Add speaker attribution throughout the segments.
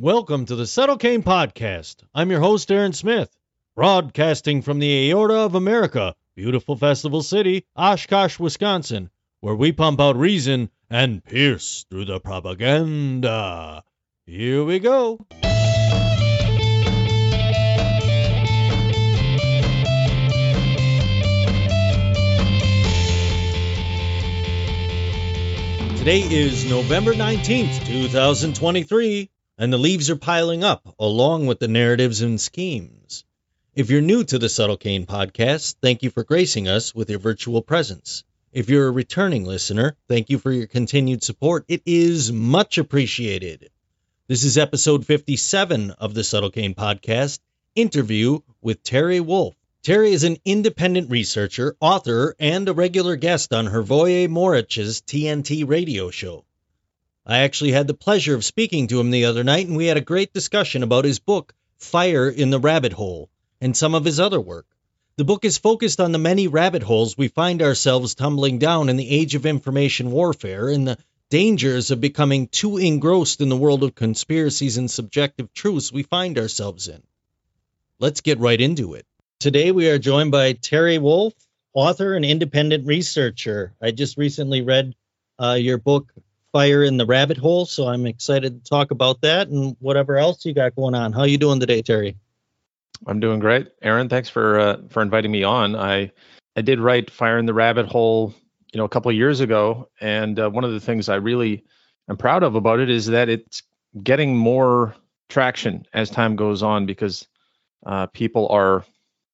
Speaker 1: Welcome to the Subtle Cain Podcast. I'm your host, Aaron Smith, broadcasting from the Aorta of America, beautiful festival city, Oshkosh, Wisconsin, where we pump out reason and pierce through the propaganda. Here we go. Today is November 19th, 2023, and the leaves are piling up along with the narratives and schemes. If you're new to the Subtle Cain podcast, thank you for gracing us with your virtual presence. If you're a returning listener, thank you for your continued support. It is much appreciated. This is episode 57 of the Subtle Cain podcast interview with Terry Wolfe. Terry is an independent researcher, author, and a regular guest on Hrvoje Morić's TNT radio show. I actually had the pleasure of speaking to him the other night, and we had a great discussion about his book, Fire in the Rabbit Hole, and some of his other work. The book is focused on the many rabbit holes we find ourselves tumbling down in the age of information warfare and the dangers of becoming too engrossed in the world of conspiracies and subjective truths we find ourselves in. Let's get right into it. Today we are joined by Terry Wolfe, author and independent researcher. I just recently read uh, your book, Fire in the Rabbit Hole, so I'm excited to talk about that and whatever else you got going on. How you doing today, Terry?
Speaker 2: I'm doing great, Aaron. Thanks for uh, for inviting me on. I I did write Fire in the Rabbit Hole, you know, a couple of years ago, and uh, one of the things I really am proud of about it is that it's getting more traction as time goes on because uh, people are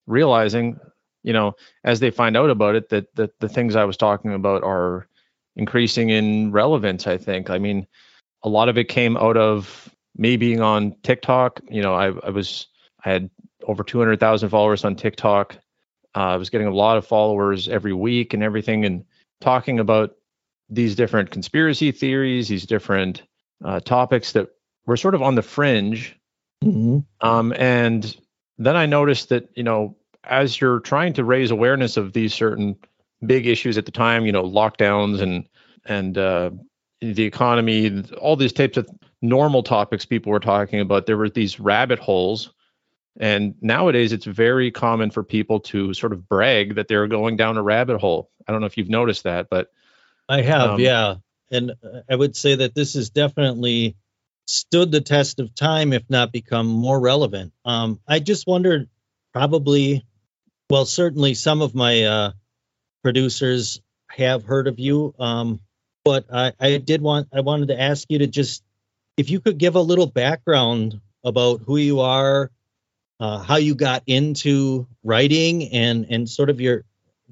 Speaker 2: realizing, you know, as they find out about it, that, that the things I was talking about are increasing in relevance. I think. I mean, a lot of it came out of me being on TikTok. You know, I, I was I had over 200,000 followers on TikTok. Uh, I was getting a lot of followers every week and everything, and talking about these different conspiracy theories, these different uh, topics that were sort of on the fringe. Mm-hmm. Um, and then I noticed that, you know, as you're trying to raise awareness of these certain big issues at the time, you know, lockdowns and and uh, the economy, all these types of normal topics people were talking about, there were these rabbit holes. And nowadays, it's very common for people to sort of brag that they're going down a rabbit hole. I don't know if you've noticed that, but
Speaker 1: I have, um, yeah. And I would say that this is definitely stood the test of time, if not become more relevant. Um, I just wondered, probably, well, certainly some of my uh, producers have heard of you, um, but I, I did want, I wanted to ask you to just, if you could give a little background about who you are, uh, how you got into writing, and and sort of your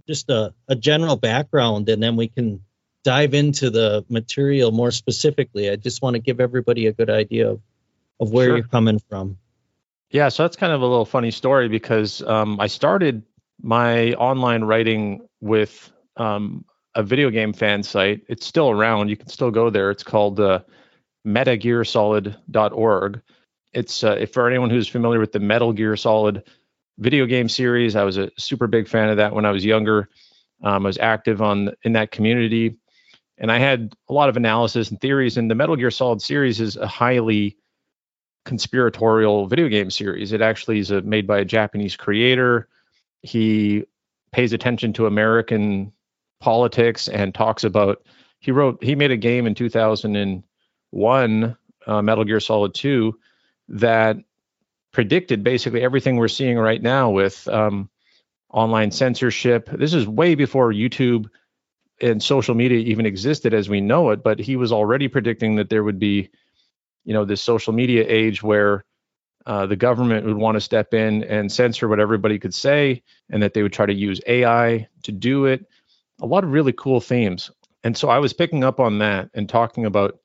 Speaker 1: just a, a general background, and then we can dive into the material more specifically, I just want to give everybody a good idea of, of where sure. you're coming from.
Speaker 2: Yeah, so that's kind of a little funny story because um, I started my online writing with um, a video game fan site. It's still around. You can still go there. It's called uh, metagearsolid.org. It's uh, if for anyone who's familiar with the Metal Gear Solid video game series, I was a super big fan of that when I was younger. Um, I was active on in that community and I had a lot of analysis and theories. And the Metal Gear Solid series is a highly conspiratorial video game series. It actually is a, made by a Japanese creator. He pays attention to American politics and talks about. He wrote. He made a game in 2001, uh, Metal Gear Solid 2, that predicted basically everything we're seeing right now with um, online censorship. This is way before YouTube and social media even existed as we know it, but he was already predicting that there would be, you know, this social media age where uh, the government would want to step in and censor what everybody could say, and that they would try to use AI to do it. A lot of really cool themes. And so I was picking up on that and talking about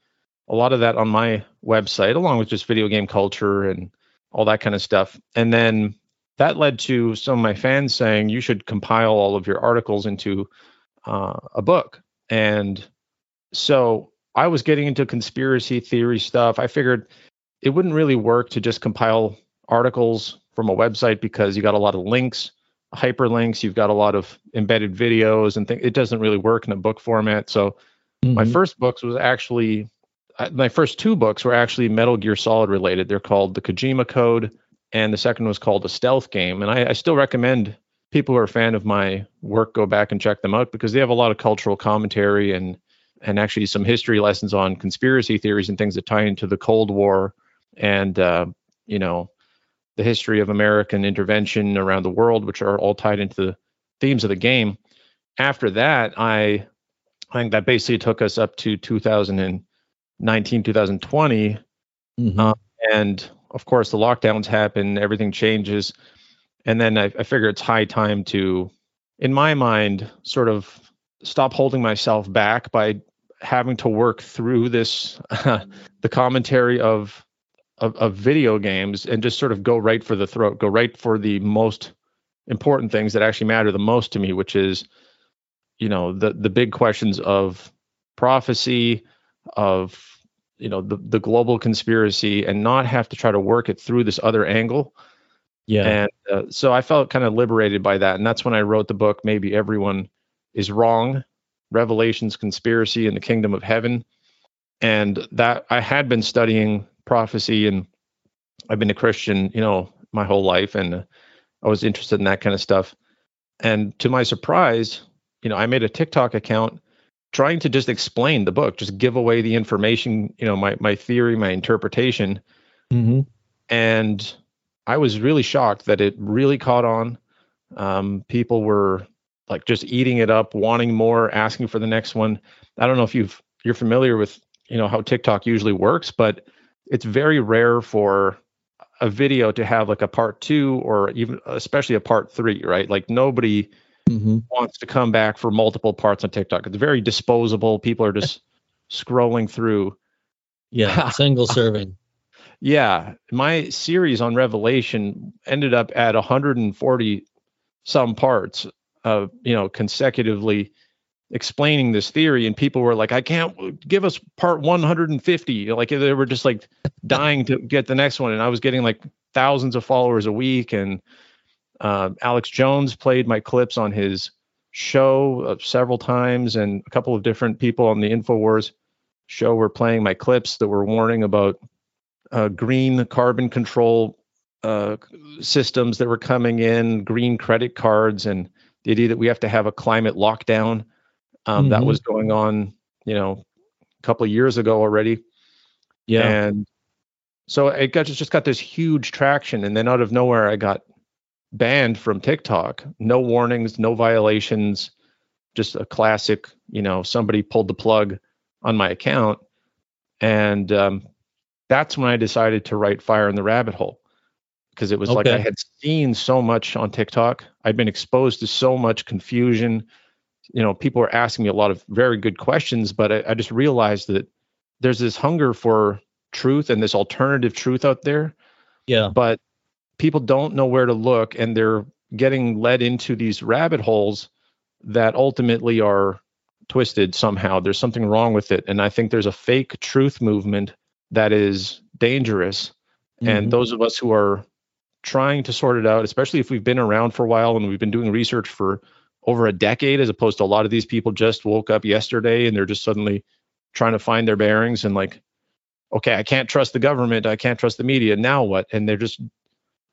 Speaker 2: a lot of that on my website, along with just video game culture and all that kind of stuff. And then that led to some of my fans saying you should compile all of your articles into uh, a book. And so I was getting into conspiracy theory stuff. I figured it wouldn't really work to just compile articles from a website because you got a lot of links, hyperlinks, you've got a lot of embedded videos and things. It doesn't really work in a book format. So mm-hmm. my first books was actually my first two books were actually Metal Gear Solid related. They're called the Kojima Code, and the second was called a Stealth Game. And I, I still recommend people who are a fan of my work go back and check them out because they have a lot of cultural commentary and and actually some history lessons on conspiracy theories and things that tie into the Cold War and uh, you know the history of American intervention around the world, which are all tied into the themes of the game. After that, I I think that basically took us up to 2019, 2020, mm-hmm. uh, and of course the lockdowns happen, everything changes, and then I, I figure it's high time to, in my mind, sort of stop holding myself back by having to work through this the commentary of, of, of video games and just sort of go right for the throat go right for the most important things that actually matter the most to me which is you know the the big questions of prophecy of you know the the global conspiracy and not have to try to work it through this other angle. Yeah. And uh, so i felt kind of liberated by that. And that's when i wrote the book maybe everyone is wrong Revelations, Conspiracy, and the Kingdom of Heaven. And that I had been studying prophecy and I've been a Christian, you know, my whole life and I was interested in that kind of stuff. And to my surprise, you know, I made a TikTok account trying to just explain the book, just give away the information, you know, my my theory, my interpretation. Mm-hmm. And I was really shocked that it really caught on. Um, people were like just eating it up, wanting more, asking for the next one. I don't know if you've you're familiar with you know how TikTok usually works, but it's very rare for a video to have like a part two or even especially a part three, right? Like nobody mm-hmm. wants to come back for multiple parts on TikTok. It's very disposable. People are just scrolling through.
Speaker 1: Yeah, single serving.
Speaker 2: Yeah, my series on Revelation ended up at 140 some parts uh, you know, consecutively explaining this theory, and people were like, "I can't give us part 150." Like they were just like dying to get the next one, and I was getting like thousands of followers a week. And uh, Alex Jones played my clips on his show uh, several times, and a couple of different people on the Infowars show were playing my clips that were warning about uh, green carbon control uh, systems that were coming in, green credit cards, and the idea that we have to have a climate lockdown um, mm-hmm. that was going on, you know, a couple of years ago already. Yeah. And so it got just got this huge traction, and then out of nowhere, I got banned from TikTok. No warnings, no violations, just a classic. You know, somebody pulled the plug on my account, and um, that's when I decided to write "Fire in the Rabbit Hole." because it was okay. like I had seen so much on TikTok. I'd been exposed to so much confusion. You know, people are asking me a lot of very good questions, but I, I just realized that there's this hunger for truth and this alternative truth out there.
Speaker 1: Yeah.
Speaker 2: But people don't know where to look and they're getting led into these rabbit holes that ultimately are twisted somehow. There's something wrong with it. And I think there's a fake truth movement that is dangerous. Mm-hmm. And those of us who are trying to sort it out, especially if we've been around for a while and we've been doing research for over a decade, as opposed to a lot of these people just woke up yesterday and they're just suddenly trying to find their bearings and like, okay, I can't trust the government, I can't trust the media. Now what? And they're just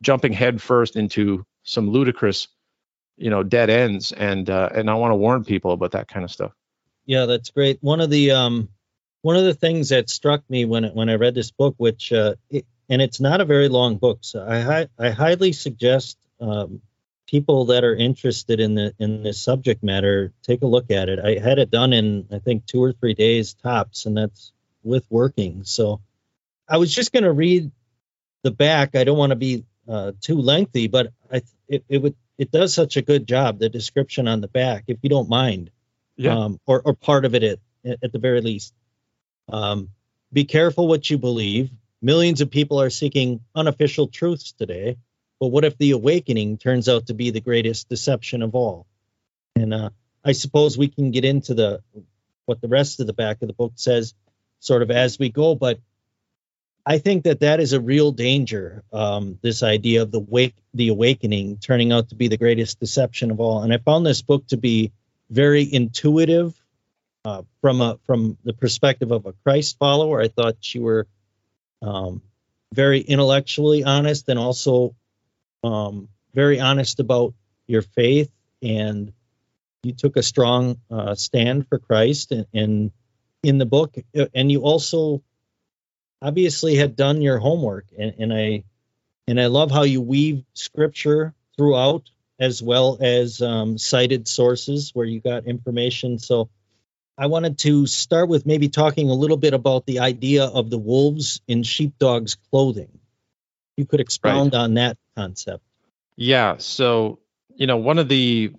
Speaker 2: jumping headfirst into some ludicrous, you know, dead ends. And uh, and I want to warn people about that kind of stuff.
Speaker 1: Yeah, that's great. One of the um, one of the things that struck me when when I read this book, which uh, it, and it's not a very long book. So I I highly suggest um, people that are interested in the in this subject matter take a look at it. I had it done in I think two or three days tops, and that's with working. So I was just going to read the back. I don't want to be uh, too lengthy, but I it, it would it does such a good job the description on the back if you don't mind, yeah, um, or or part of it at at the very least. Um, be careful what you believe Millions of people are seeking unofficial truths today. But what if the awakening turns out to be the greatest deception of all? And uh, I suppose we can get into the what the rest of the back of the book says, sort of as we go. But I think that that is a real danger. Um, this idea of the wake, the awakening, turning out to be the greatest deception of all. And I found this book to be very intuitive uh, from a from the perspective of a Christ follower. I thought you were um, very intellectually honest and also um, very honest about your faith, and you took a strong uh, stand for Christ. And, and in the book, and you also obviously had done your homework, and, and I and I love how you weave scripture throughout as well as um, cited sources where you got information. So I wanted to start with maybe talking a little bit about the idea of the wolves in sheepdogs' clothing. You could expound right. on that concept.
Speaker 2: Yeah. So, you know, one of the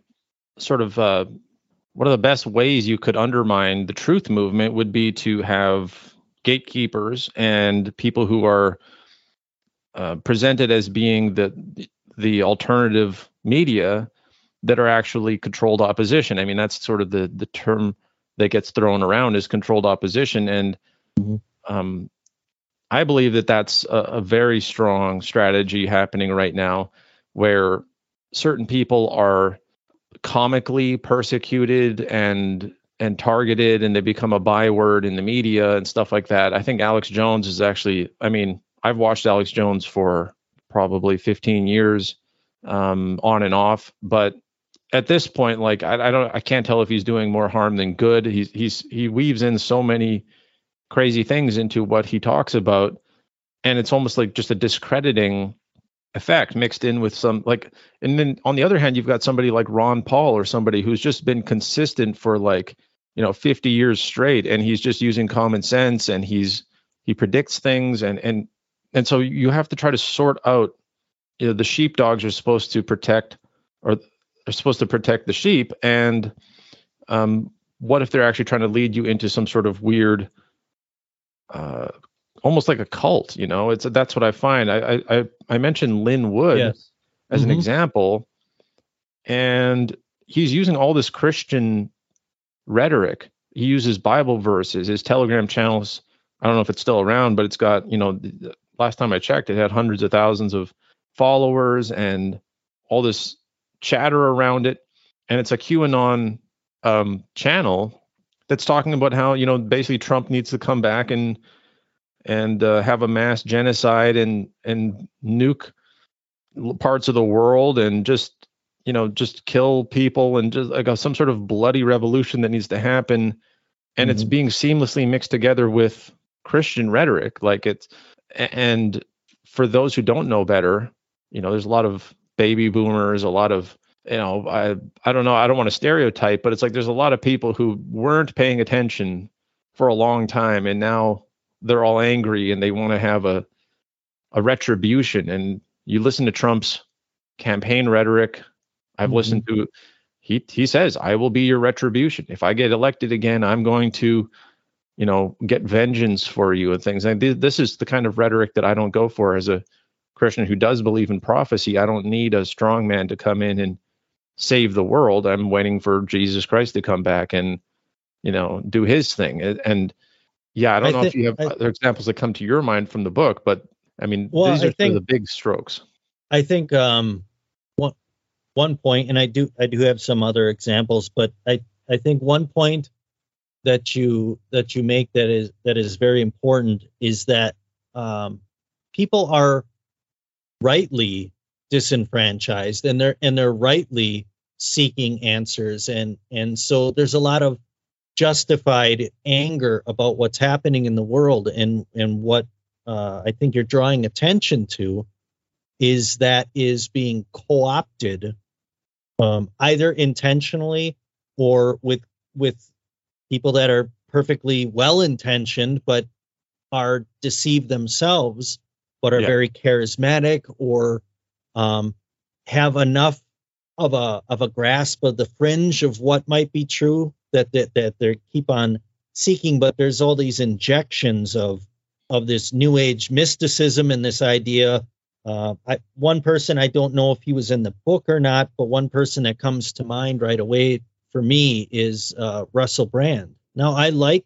Speaker 2: sort of uh, one of the best ways you could undermine the truth movement would be to have gatekeepers and people who are uh, presented as being the the alternative media that are actually controlled opposition. I mean, that's sort of the the term that gets thrown around is controlled opposition, and mm-hmm. um, I believe that that's a, a very strong strategy happening right now, where certain people are comically persecuted and and targeted and they become a byword in the media and stuff like that. I think Alex Jones is actually I mean, I've watched Alex Jones for probably 15 years um, on and off. But at this point, like I, I, don't, I can't tell if he's doing more harm than good. He's he's he weaves in so many crazy things into what he talks about, and it's almost like just a discrediting effect mixed in with some like. And then on the other hand, you've got somebody like Ron Paul or somebody who's just been consistent for like you know 50 years straight, and he's just using common sense and he's he predicts things and and and so you have to try to sort out you know the sheepdogs are supposed to protect or are supposed to protect the sheep and um, what if they're actually trying to lead you into some sort of weird uh, almost like a cult you know it's that's what i find i i i mentioned Lin Wood yes. as mm-hmm. an example and he's using all this christian rhetoric he uses bible verses his telegram channels i don't know if it's still around but it's got you know last time i checked it had hundreds of thousands of followers and all this chatter around it. And it's a QAnon um, channel that's talking about how you know basically Trump needs to come back and and uh, have a mass genocide and and nuke parts of the world and just you know just kill people and just like a, some sort of bloody revolution that needs to happen and mm-hmm. it's being seamlessly mixed together with christian rhetoric like it's and for those who don't know better you know there's a lot of baby boomers a lot of you know i i don't know i don't want to stereotype but it's like there's a lot of people who weren't paying attention for a long time and now they're all angry and they want to have a a retribution. And you listen to trump's campaign rhetoric. I've mm-hmm. listened to he he says i will be your retribution. If i get elected again i'm going to you know get vengeance for you and things. And this is the kind of rhetoric that i don't go for. As a Christian who does believe in prophecy, I don't need a strong man to come in and save the world. I'm waiting for Jesus Christ to come back and, you know, do his thing. And yeah, I don't I know if you have I, other examples that come to your mind from the book, but I mean, well, these are think, the big strokes.
Speaker 1: I think um, one one point, and I do I do have some other examples, but I I think one point that you that you make that is that is very important is that um, people are rightly disenfranchised and they're and they're rightly seeking answers and and so there's a lot of justified anger about what's happening in the world and and what uh, I think you're drawing attention to is that is being co-opted um, either intentionally or with with people that are perfectly well intentioned but are deceived themselves but are yeah. very charismatic or um, have enough of a of a grasp of the fringe of what might be true that that, that they keep on seeking but there's all these injections of of this new age mysticism and this idea uh, I, one person i don't know if he was in the book or not but one person that comes to mind right away for me is uh, russell brand. Now i like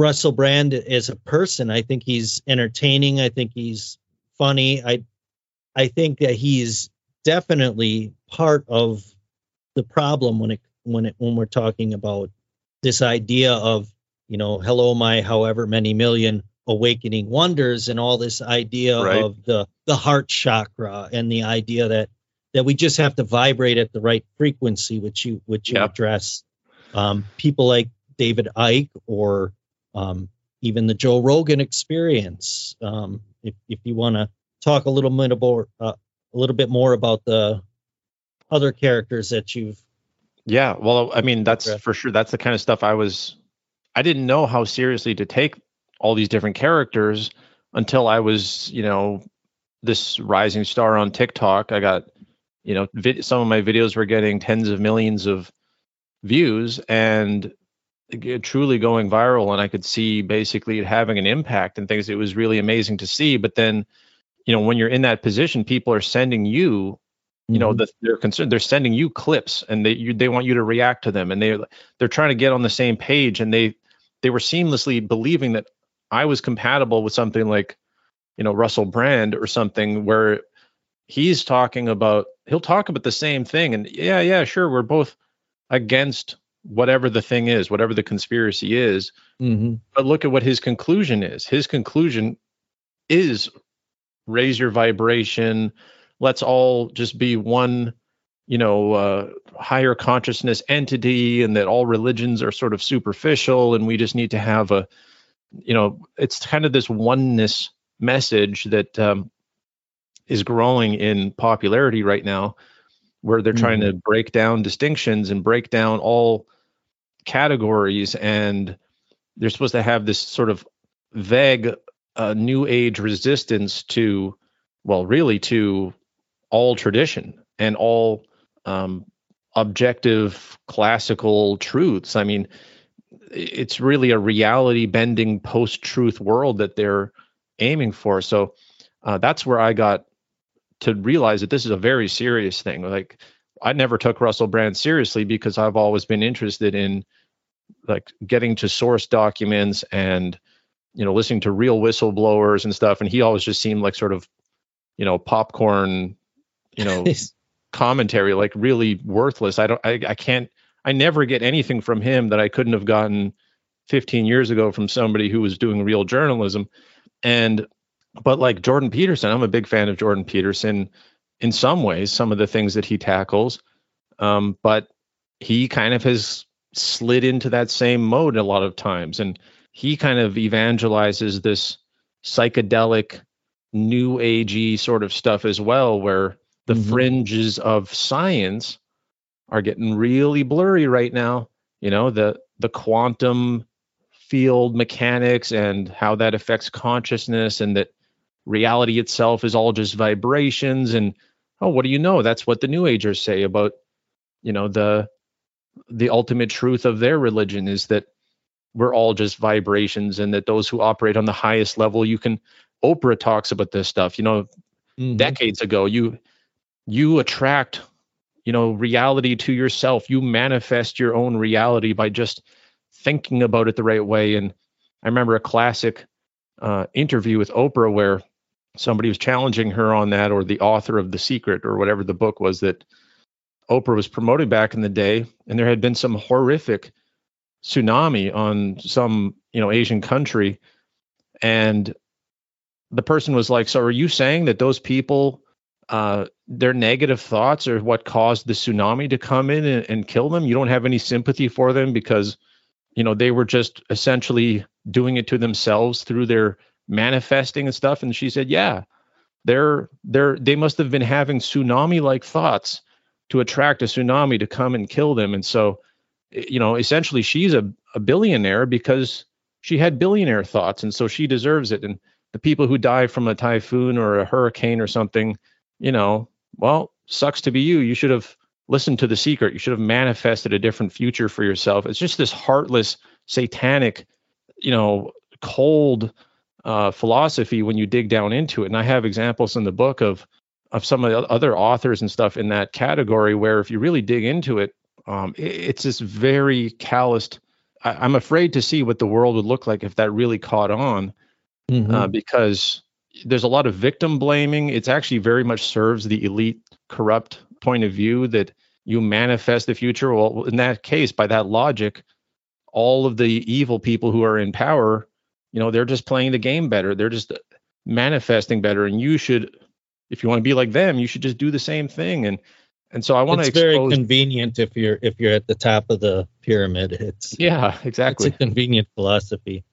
Speaker 1: russell brand as a person. I think he's entertaining. I think he's funny. I I think that he's definitely part of the problem when it when it when we're talking about this idea of you know hello my however many million awakening wonders and all this idea
Speaker 2: Right.
Speaker 1: of the the heart chakra and the idea that that we just have to vibrate at the right frequency which you which you
Speaker 2: Yeah.
Speaker 1: address um, people like david icke or um, even the joe rogan experience um, if, if you want to talk a little bit about uh, a little bit more about the other characters that you've
Speaker 2: Yeah, well, I mean, that's for sure. That's the kind of stuff I was. I didn't know how seriously to take all these different characters until I was, you know, this rising star on TikTok. I got, you know, vid- some of my videos were getting tens of millions of views and truly going viral, and I could see basically it having an impact and things. It was really amazing to see. But then, you know, when you're in that position, people are sending you you know
Speaker 1: Mhm.
Speaker 2: the, they're concerned they're sending you clips and they you, they want you to react to them and they they're trying to get on the same page and they they were seamlessly believing that I was compatible with something like you know Russell Brand or something where he's talking about he'll talk about the same thing and yeah yeah sure we're both against whatever the thing is whatever the conspiracy is
Speaker 1: Mhm.
Speaker 2: but look at what his conclusion is. His conclusion is raise your vibration. Let's all just be one, you know, uh, higher consciousness entity, and that all religions are sort of superficial, and we just need to have a, you know, it's kind of this oneness message that um, is growing in popularity right now, where they're trying to break down distinctions and break down all categories and they're supposed to have this sort of vague uh, new age resistance to well really to all tradition and all um, objective classical truths. I mean it's really a reality bending post truth world that they're aiming for. So uh, that's where i got to realize that this is a very serious thing. Like i never took russell brand seriously because i've always been interested in like getting to source documents and you know listening to real whistleblowers and stuff and he always just seemed like sort of you know popcorn you know commentary like really worthless. I don't I, I can't i never get anything from him that i couldn't have gotten 15 years ago from somebody who was doing real journalism. And but like jordan peterson i'm a big fan of jordan peterson in some ways some of the things that he tackles. Um, but he kind of has slid into that same mode a lot of times. And he kind of evangelizes this psychedelic new agey sort of stuff as well where the
Speaker 1: Mhm.
Speaker 2: fringes of science are getting really blurry right now. You know the the quantum field mechanics and how that affects consciousness and that reality itself is all just vibrations. And oh what do you know? That's what the new agers say about you know the the ultimate truth of their religion is that we're all just vibrations and that those who operate on the highest level you can oprah talks about this stuff you know
Speaker 1: Mhm.
Speaker 2: decades ago you you attract you know reality to yourself. You manifest your own reality by just thinking about it the right way. And i remember a classic uh, interview with oprah where somebody was challenging her on that or the author of the secret or whatever the book was that oprah was promoting back in the day. And there had been some horrific tsunami on some you know asian country. And the person was like so are you saying that those people uh, their negative thoughts are what caused the tsunami to come in and, and kill them? You don't have any sympathy for them because you know they were just essentially doing it to themselves through their manifesting and stuff? And she said yeah they're they're they must have been having tsunami like thoughts to attract a tsunami to come and kill them. And so you know essentially she's a, a billionaire because she had billionaire thoughts and so she deserves it. And the people who die from a typhoon or a hurricane or something you know well sucks to be you. You should have listened to the secret. You should have manifested a different future for yourself. It's just this heartless satanic you know cold uh, philosophy when you dig down into it. And i have examples in the book of of some of the other authors and stuff in that category where if you really dig into it um, it- it's this very calloused I, i'm afraid to see what the world would look like if that really caught on
Speaker 1: Mhm.
Speaker 2: uh, because there's a lot of victim blaming. It's actually very much serves the elite corrupt point of view that you manifest the future. Well, in that case, by that logic, all of the evil people who are in power, you know, they're just playing the game better. They're just manifesting better. And you should, if you want to be like them, you should just do the same thing. And and so I want
Speaker 1: it's
Speaker 2: to expose, It's
Speaker 1: very convenient if you're if you're at the top of the pyramid. It's
Speaker 2: yeah, exactly.
Speaker 1: It's a convenient philosophy.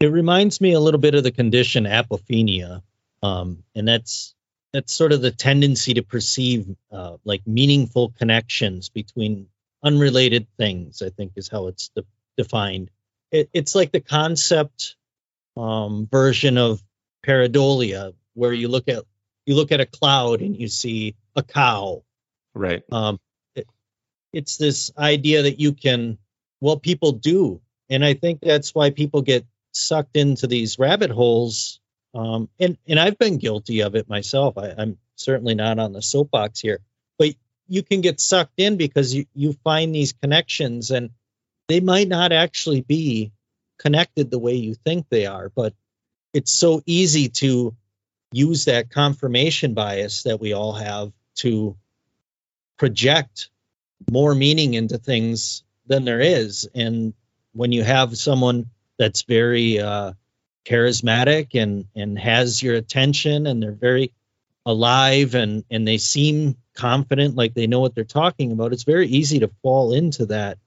Speaker 1: It reminds me a little bit of the condition apophenia, um, and that's that's sort of the tendency to perceive uh, like meaningful connections between unrelated things. I think is how it's de- defined. It, it's like the concept um, version of pareidolia, where you look at you look at a cloud and you see a cow.
Speaker 2: Right.
Speaker 1: Um, it, it's this idea that you can, well, people do, and I think that's why people get sucked into these rabbit holes. Um, and and I've been guilty of it myself. I, I'm certainly not on the soapbox here, but you can get sucked in because you you find these connections, and they might not actually be connected the way you think they are, but it's so easy to use that confirmation bias that we all have to project more meaning into things than there is. And when you have someone that's very uh, charismatic and and has your attention, and they're very alive and and they seem confident, like they know what they're talking about, it's very easy to fall into that.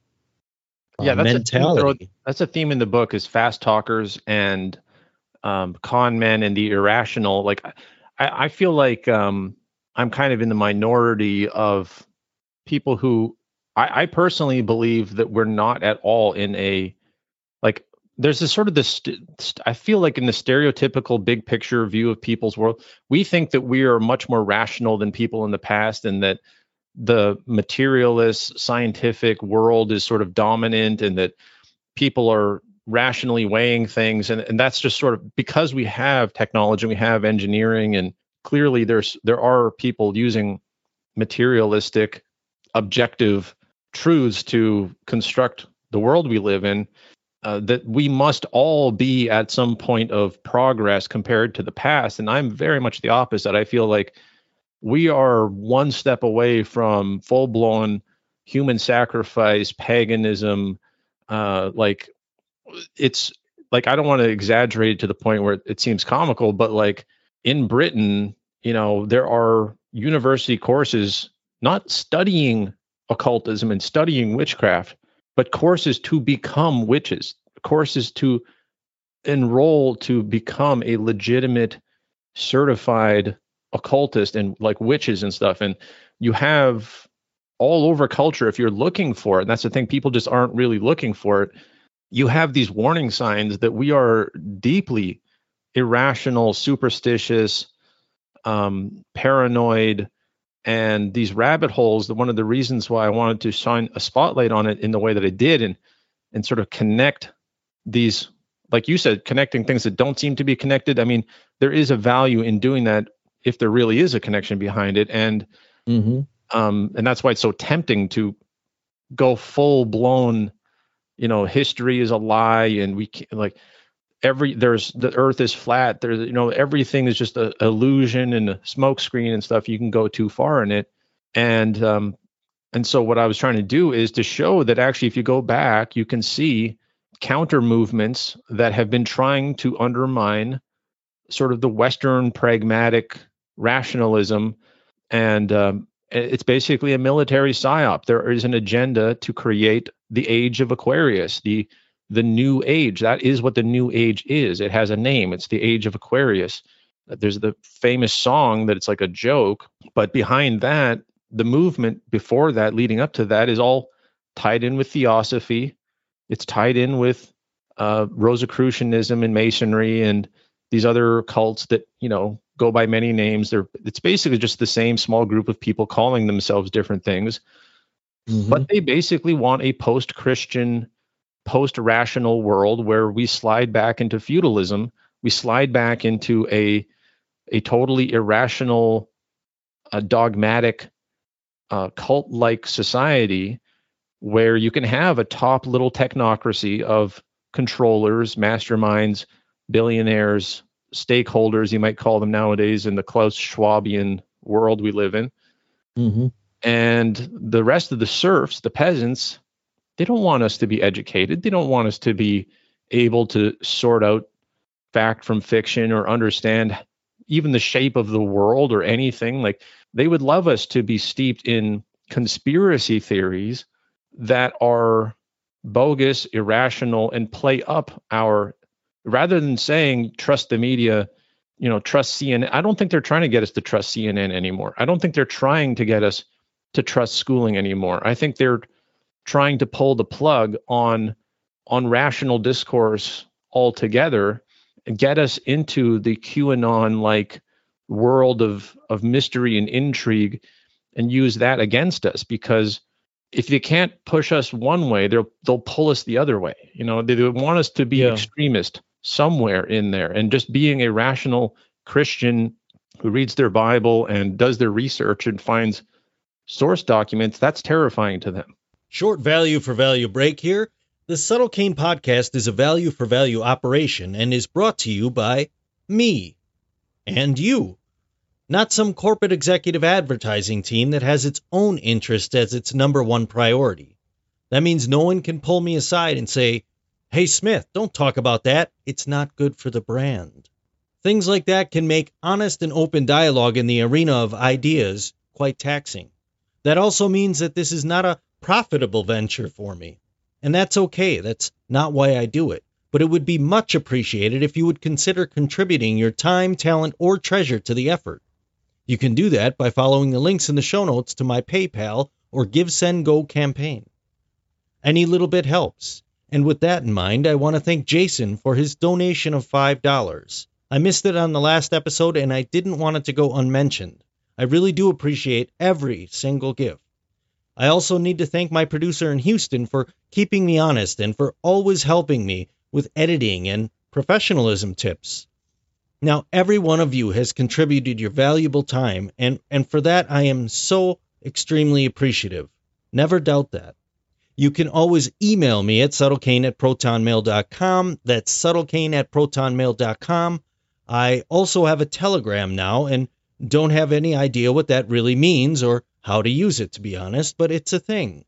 Speaker 1: Uh,
Speaker 2: yeah, that's
Speaker 1: mentality.
Speaker 2: A that's a theme in the book is fast talkers and um, con men and the irrational. Like I, I feel like um, I'm kind of in the minority of people who I, I personally believe that we're not at all in a like there's this sort of this i feel like in the stereotypical big picture view of people's world we think that we are much more rational than people in the past and that the materialist scientific world is sort of dominant and that people are rationally weighing things. And, and that's just sort of because we have technology we have engineering and clearly there's there are people using materialistic objective truths to construct the world we live in uh, that we must all be at some point of progress compared to the past. And i'm very much the opposite. I feel like we are one step away from full blown human sacrifice paganism uh, like it's like I don't want to exaggerate it to the point where it seems comical, but like in Britain, you know, there are university courses not studying occultism and studying witchcraft, but courses to become witches, courses to enroll to become a legitimate certified occultist and like witches and stuff. And you have all over culture if you're looking for it. And that's the thing, people just aren't really looking for it you have these warning signs that we are deeply irrational, superstitious, um, paranoid, and these rabbit holes. That one of the reasons why I wanted to shine a spotlight on it in the way that I did, and and sort of connect these, like you said, connecting things that don't seem to be connected. I mean, there is a value in doing that if there really is a connection behind it, and mm-hmm. um, and that's why it's so tempting to go full blown you know history is a lie and we can't like every there's the earth is flat. There's you know everything is just a illusion and a smoke screen and stuff. You can go too far in it. And um and so what i was trying to do is to show that actually if you go back you can see counter movements that have been trying to undermine sort of the western pragmatic rationalism. And um, it's basically a military psyop. There is an agenda to create the age of Aquarius, the the new age. That is what the new age is. It has a name. It's the age of Aquarius. There's the famous song that it's like a joke, but behind that, the movement before that, leading up to that, is all tied in with theosophy. It's tied in with uh, Rosicrucianism and Masonry and these other cults that you know go by many names. They're it's basically just the same small group of people calling themselves different things Mm-hmm. But they basically want a post Christian, post rational world where we slide back into feudalism. We slide back into a, a totally irrational, uh, dogmatic, uh, cult like society where you can have a top little technocracy of controllers, masterminds, billionaires, stakeholders, you might call them nowadays in the Klaus Schwabian world we live in. Mm-hmm and the rest of the serfs, the peasants, they don't want us to be educated. They don't want us to be able to sort out fact from fiction or understand even the shape of the world or anything. Like they would love us to be steeped in conspiracy theories that are bogus, irrational, and play up our rather than saying trust the media, you know, trust CNN. I don't think they're trying to get us to trust CNN anymore. I don't think they're trying to get us to trust schooling anymore. I think they're trying to pull the plug on on rational discourse altogether and get us into the QAnon like world of of mystery and intrigue and use that against us. Because if they can't push us one way they'll they'll pull us the other way. You know they, they want us to be yeah. extremist somewhere in there. And just being a rational christian who reads their bible and does their research and finds source documents that's terrifying to them
Speaker 1: short value for value break here the Subtle Cain podcast is a value for value operation and is brought to you by me and you. Not some corporate executive advertising team that has its own interest as its number one priority. That means no one can pull me aside and say, Hey Smith, don't talk about that. It's not good for the brand. Things like that can make honest and open dialogue in the arena of ideas quite taxing. That also means that this is not a profitable venture for me. And that's okay. That's not why I do it. But it would be much appreciated if you would consider contributing your time, talent, or treasure to the effort. You can do that by following the links in the show notes to my PayPal or GiveSendGo campaign. Any little bit helps. And with that in mind, I want to thank Jason for his donation of $5. I missed it on the last episode and I didn't want it to go unmentioned. I really do appreciate every single gift. I also need to thank my producer in Houston for keeping me honest and for always helping me with editing and professionalism tips. Now, every one of you has contributed your valuable time, and, and for that I am so extremely appreciative. Never doubt that. You can always email me at subtlecain at protonmail.com. That's subtlecain at protonmail.com. I also have a Telegram now and don't have any idea what that really means or how to use it, to be honest, but it's a thing.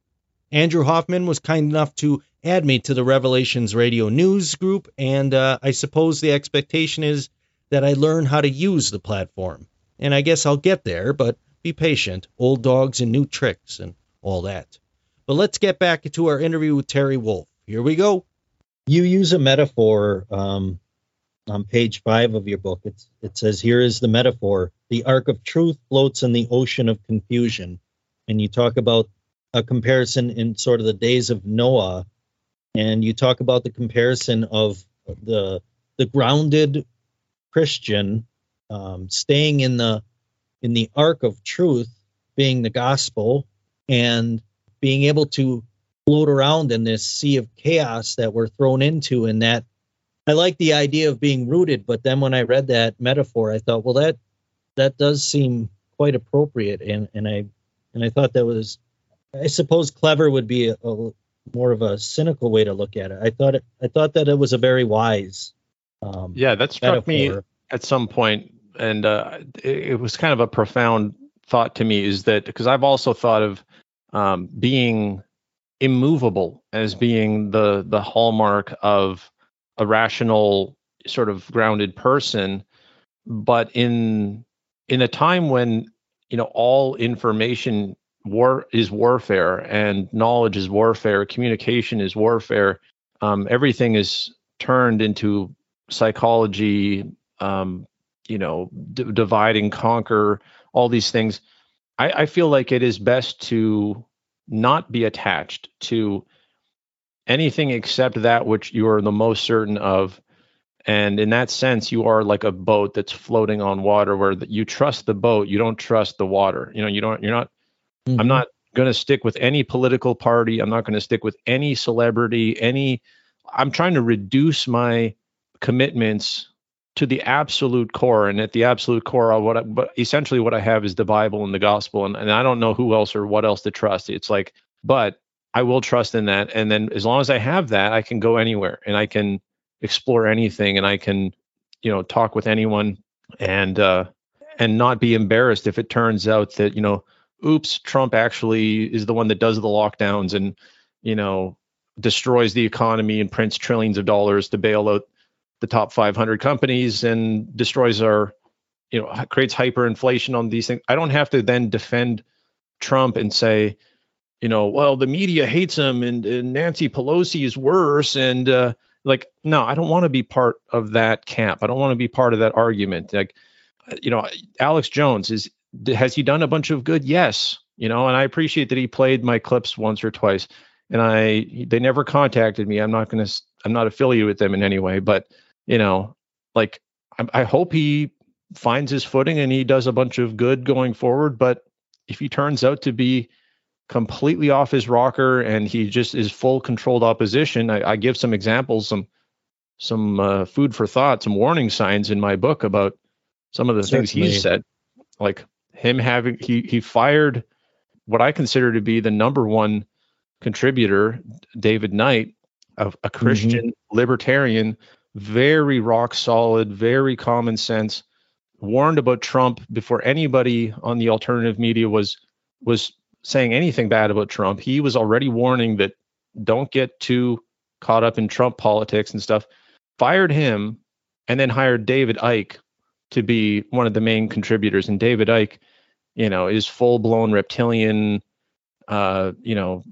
Speaker 1: Andrew Hoffman was kind enough to add me to the Revelations Radio News group, and uh, I suppose the expectation is that I learn how to use the platform. And I guess I'll get there, but be patient. Old dogs and new tricks and all that. But let's get back to our interview with Terry Wolfe. Here we go. You use a metaphor um, on page five of your book. It says, Here is the metaphor the ark of truth floats in the ocean of confusion. And you talk about a comparison in sort of the days of Noah, and you talk about the comparison of the the grounded Christian um, staying in the in the ark of truth, being the gospel, and being able to float around in this sea of chaos that we're thrown into, and that I like the idea of being rooted, but then when I read that metaphor, I thought, well, that that does seem quite appropriate, and and I and I thought that was, I suppose, clever would be a, a more of a cynical way to look at it. I thought it, I thought that it was a very wise.
Speaker 2: Um, yeah, that struck metaphor. me at some point, and uh, it, it, was kind of a profound thought to me. Is that because I've also thought of um, being immovable as being the the hallmark of a rational sort of grounded person but in in a time when you know all information war is warfare and knowledge is warfare communication is warfare um, everything is turned into psychology um, you know d- divide and conquer all these things I, I feel like it is best to not be attached to anything except that which you are the most certain of. And in that sense you are like a boat that's floating on water where you trust the boat you don't trust the water. You know you don't you're not mm-hmm. i'm not going to stick with any political party. I'm not going to stick with any celebrity any i'm trying to reduce my commitments to the absolute core. And at the absolute core of what I, but essentially what i have is the bible and the gospel. And, and i don't know who else or what else to trust. It's like but I will trust in that. And then as long as I have that, I can go anywhere and I can explore anything and I can, you know, talk with anyone and uh and not be embarrassed if it turns out that, you know, oops, Trump actually is the one that does the lockdowns and, you know, destroys the economy and prints trillions of dollars to bail out the top 500 companies and destroys our you know creates hyperinflation on these things i don't have to then defend trump and say you know well the media hates him and, and nancy pelosi is worse. And uh, like no i don't want to be part of that camp. I don't want to be part of that argument. Like you know alex jones is has he done a bunch of good? Yes. You know and i appreciate that he played my clips once or twice. And I they never contacted me. I'm not going to I'm not affiliated with them in any way, but you know, like I, I hope he finds his footing and he does a bunch of good going forward. But if he turns out to be completely off his rocker and he just is full controlled opposition, I, I give some examples, some some uh, food for thought, some warning signs in my book about some of the Certainly. things he said, like him having he he fired what I consider to be the number one contributor, David Knight, a, a mm-hmm. Christian mm-hmm. libertarian, very rock solid, very common sense, warned about Trump before anybody on the alternative media was was saying anything bad about Trump. He was already warning that don't get too caught up in Trump politics and stuff. Fired him and then hired David Icke to be one of the main contributors. And David Icke, you know, is full blown reptilian, uh, you know,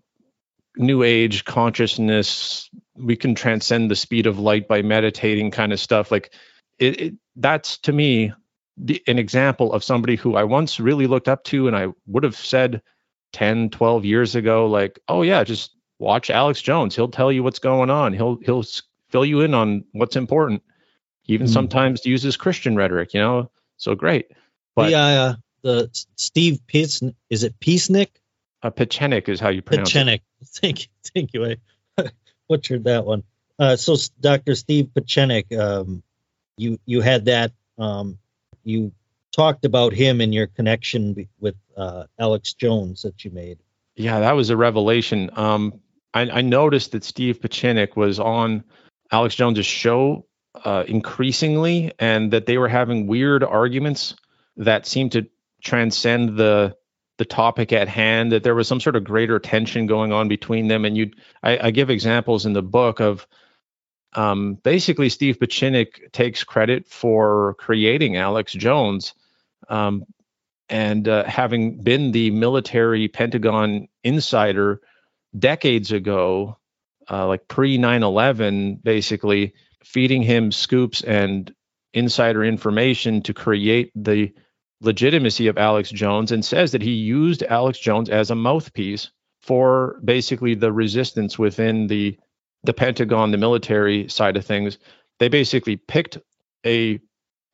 Speaker 2: new age consciousness we can transcend the speed of light by meditating kind of stuff like it, it that's to me the, an example of somebody who i once really looked up to and i would have said 10 12 years ago like oh yeah just watch alex jones he'll tell you what's going on he'll he'll fill you in on what's important he even mm. sometimes uses christian rhetoric you know so great
Speaker 1: but the, uh, the steve peace is it peacenik
Speaker 2: uh, Pieczenik is how you pronounce
Speaker 1: Pieczenik. it. Thank you. Thank you. I butchered that one. Uh, so, Dr. Steve Pieczenik, um, you you had that. Um, you talked about him and your connection with uh, Alex Jones that you made.
Speaker 2: Yeah, that was a revelation. Um, I, I, noticed that Steve Pieczenik was on Alex Jones's show uh, increasingly, and that they were having weird arguments that seemed to transcend the the topic at hand, that there was some sort of greater tension going on between them. And you, I, I give examples in the book of um, basically Steve Pieczenik takes credit for creating Alex Jones. Um, and uh, having been the military Pentagon insider decades ago, uh, like pre 9 11, basically feeding him scoops and insider information to create the legitimacy of Alex Jones and says that he used Alex Jones as a mouthpiece for basically the resistance within the the Pentagon, the military side of things. They basically picked a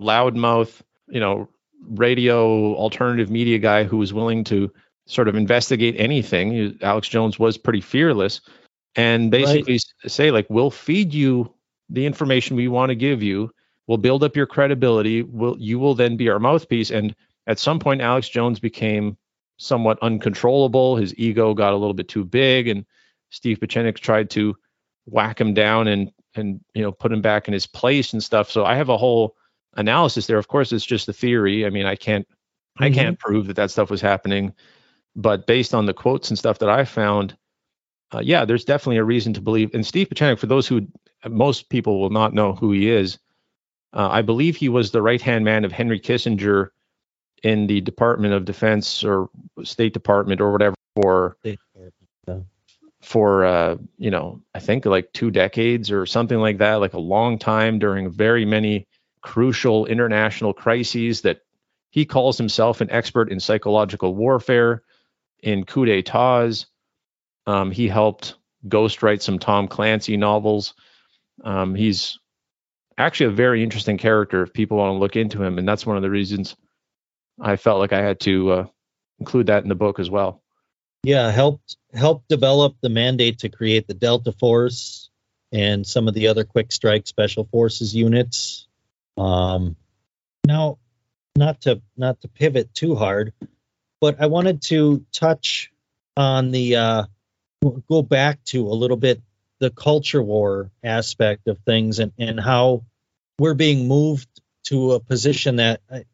Speaker 2: loudmouth, you know, radio alternative media guy who was willing to sort of investigate anything. Alex Jones was pretty fearless and basically right. say like we'll feed you the information we want to give you We'll build up your credibility. Will you will then be our mouthpiece. And at some point, Alex Jones became somewhat uncontrollable. His ego got a little bit too big, and Steve Pieczenik tried to whack him down and and you know put him back in his place and stuff. So I have a whole analysis there. Of course, it's just a theory. I mean, I can't mm-hmm. I can't prove that that stuff was happening, but based on the quotes and stuff that I found, uh, yeah, there's definitely a reason to believe. And Steve Pieczenik, for those who most people will not know who he is, uh, I believe he was the right hand man of Henry Kissinger in the Department of Defense or State Department or whatever for for uh, you know I think like two decades or something like that, like a long time during very many crucial international crises. That he calls himself an expert in psychological warfare, in coup d'états. Um, he helped ghostwrite some Tom Clancy novels. Um, he's actually a very interesting character if people want to look into him, and that's one of the reasons I felt like I had to uh, include that in the book as well.
Speaker 1: Yeah, helped helped develop the mandate to create the Delta Force and some of the other quick strike special forces units. Um, now, not to not to pivot too hard, but I wanted to touch on the uh, go back to a little bit the culture war aspect of things and, and how we're being moved to a position that I,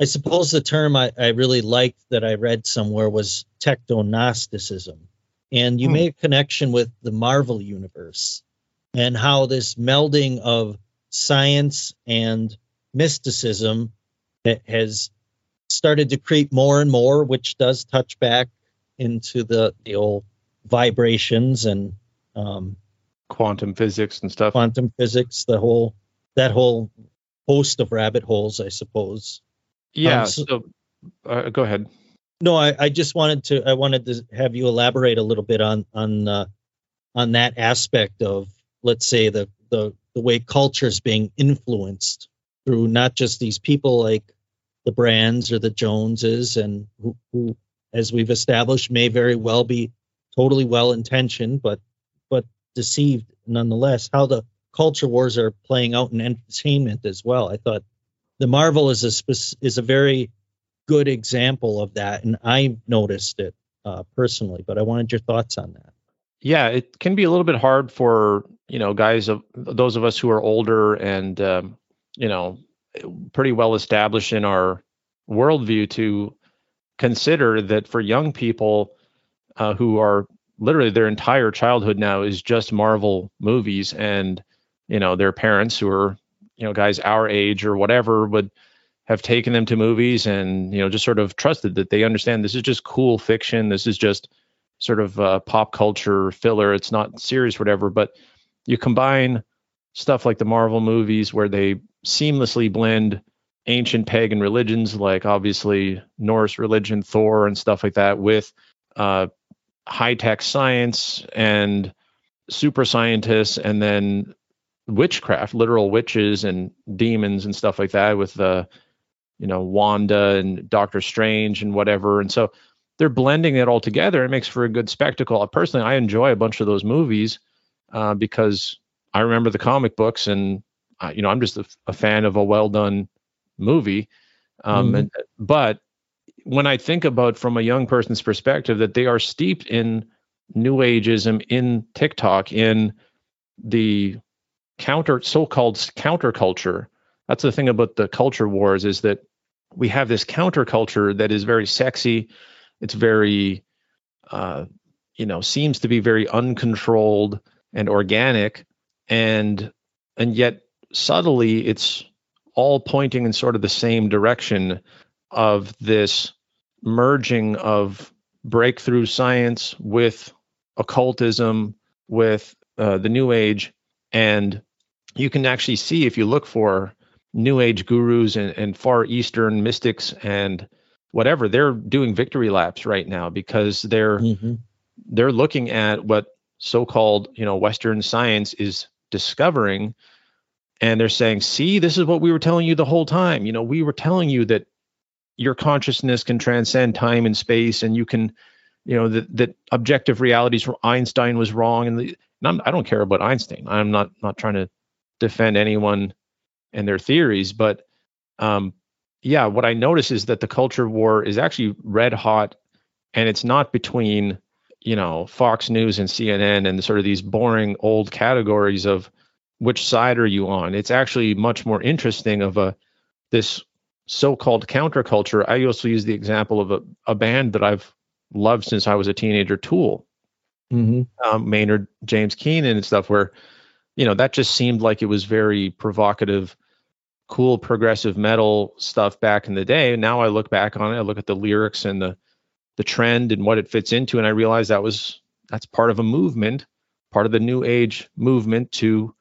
Speaker 1: I suppose the term I, I really liked that I read somewhere was techno Gnosticism. and you
Speaker 2: Hmm.
Speaker 1: made a connection with the Marvel universe and how this melding of science and mysticism that has started to creep more and more, which does touch back into the the old vibrations and um,
Speaker 2: Quantum physics and stuff.
Speaker 1: quantum physics, the whole that whole host of rabbit holes, I suppose.
Speaker 2: Yeah.
Speaker 1: Um, so-
Speaker 2: so uh, go ahead.
Speaker 1: No, I, I just wanted to I wanted to have you elaborate a little bit on on uh, on that aspect of let's say the the the way culture is being influenced through not just these people like the Brands or the Joneses and who, who as we've established may very well be totally well intentioned but but deceived nonetheless. How the culture wars are playing out in entertainment as well. I thought the marvel is a is a very good example of that and i noticed it uh, personally but i wanted your thoughts on that
Speaker 2: yeah it can be a little bit hard for you know guys of those of us who are older and um, you know pretty well established in our worldview to consider that for young people uh, who are literally their entire childhood now is just marvel movies and you know their parents who are you know guys our age or whatever would have taken them to movies and you know just sort of trusted that they understand this is just cool fiction. This is just sort of uh, pop culture filler. It's not serious, whatever. But you combine stuff like the Marvel movies where they seamlessly blend ancient pagan religions, like obviously Norse religion, Thor, and stuff like that, with uh, high tech science and super scientists, and then witchcraft, literal witches and demons and stuff like that, with the you know Wanda and Doctor Strange and whatever. And so they're blending it all together. It makes for a good spectacle. Personally, I enjoy a bunch of those movies uh, because I remember the comic books, and uh, you know, I'm just a, a, fan of a well done movie. Um,
Speaker 1: Mhm.
Speaker 2: and, but when I think about from a young person's perspective, that they are steeped in New Ageism, in TikTok, in the counter so-called counterculture. That's the thing about the culture wars is that we have this counterculture that is very sexy. It's very, uh, you know, seems to be very uncontrolled and organic, and and yet subtly it's all pointing in sort of the same direction of this merging of breakthrough science with occultism, with uh, the New Age, and you can actually see if you look for New Age gurus and, and Far Eastern mystics and whatever, they're doing victory laps right now because they're
Speaker 1: Mhm.
Speaker 2: they're looking at what so-called you know Western science is discovering, and they're saying, "See, this is what we were telling you the whole time. You know, we were telling you that your consciousness can transcend time and space, and you can, you know, that that objective realities. Einstein was wrong, and, the, and I'm, I don't care about Einstein. I'm not not trying to defend anyone and their theories, but um, yeah, what I notice is that the culture war is actually red hot, and it's not between you know Fox News and CNN and sort of these boring old categories of which side are you on. It's actually much more interesting of a this so-called counterculture. I also use the example of a, a band that I've loved since I was a teenager, Tool
Speaker 1: Mhm.
Speaker 2: um, Maynard James Keenan and stuff, where you know that just seemed like it was very provocative, cool progressive metal stuff back in the day. Now I look back on it, I look at the lyrics and the the trend and what it fits into, and I realize that was that's part of a movement, part of the new age movement to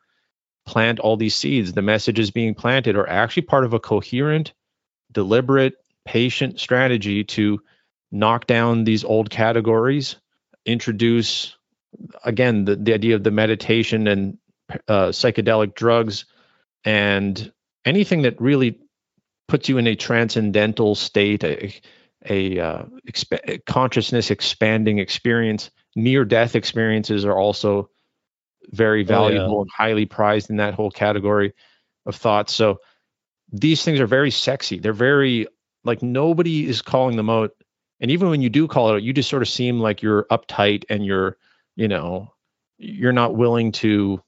Speaker 2: plant all these seeds. The messages being planted are actually part of a coherent, deliberate, patient strategy to knock down these old categories introduce again the, the idea of the meditation and uh, psychedelic drugs and anything that really puts you in a transcendental state a, a uh, exp- consciousness expanding experience near death experiences are also very
Speaker 1: Oh, yeah.
Speaker 2: valuable and highly prized in that whole category of thoughts. So these things are very sexy. They're very like nobody is calling them out. And even when you do call it out you just sort of seem like you're uptight and you're you know you're not willing to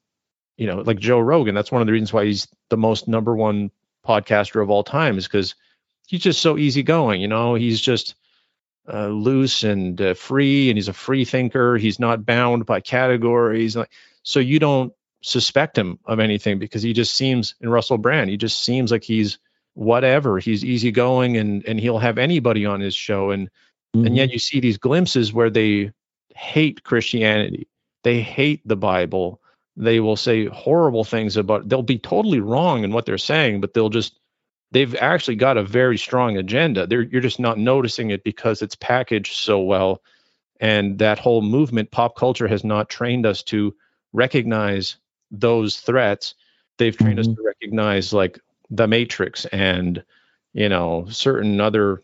Speaker 2: you know like joe rogan that's one of the reasons why he's the most number one podcaster of all time is because he's just so easygoing you know he's just uh, loose and uh, free, and he's a free thinker. He's not bound by categories. So you don't suspect him of anything because he just seems in Russell Brand. He just seems like he's whatever. He's easygoing and and he'll have anybody on his show. And mm-hmm. and yet you see these glimpses where they hate Christianity. They hate the Bible. They will say horrible things about. They'll be totally wrong in what they're saying, but they'll just they've actually got a very strong agenda. They're, you're just not noticing it because it's packaged so well. And that whole movement, pop culture, has not trained us to recognize those threats. They've trained mm-hmm. us to recognize like the Matrix and you know certain other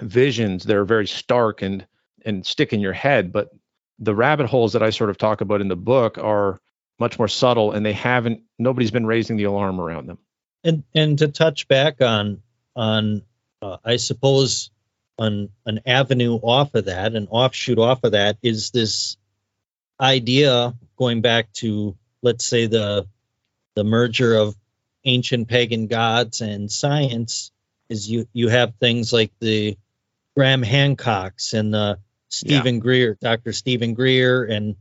Speaker 2: visions that are very stark and and stick in your head. But the rabbit holes that I sort of talk about in the book are much more subtle, and they haven't. Nobody's been raising the alarm around them
Speaker 1: and and to touch back on on uh, I suppose on an avenue off of that, an offshoot off of that is this idea going back to let's say the the merger of ancient pagan gods and science is you you have things like the Graham Hancocks and the Stephen yeah. Greer, Dr. Steven Greer and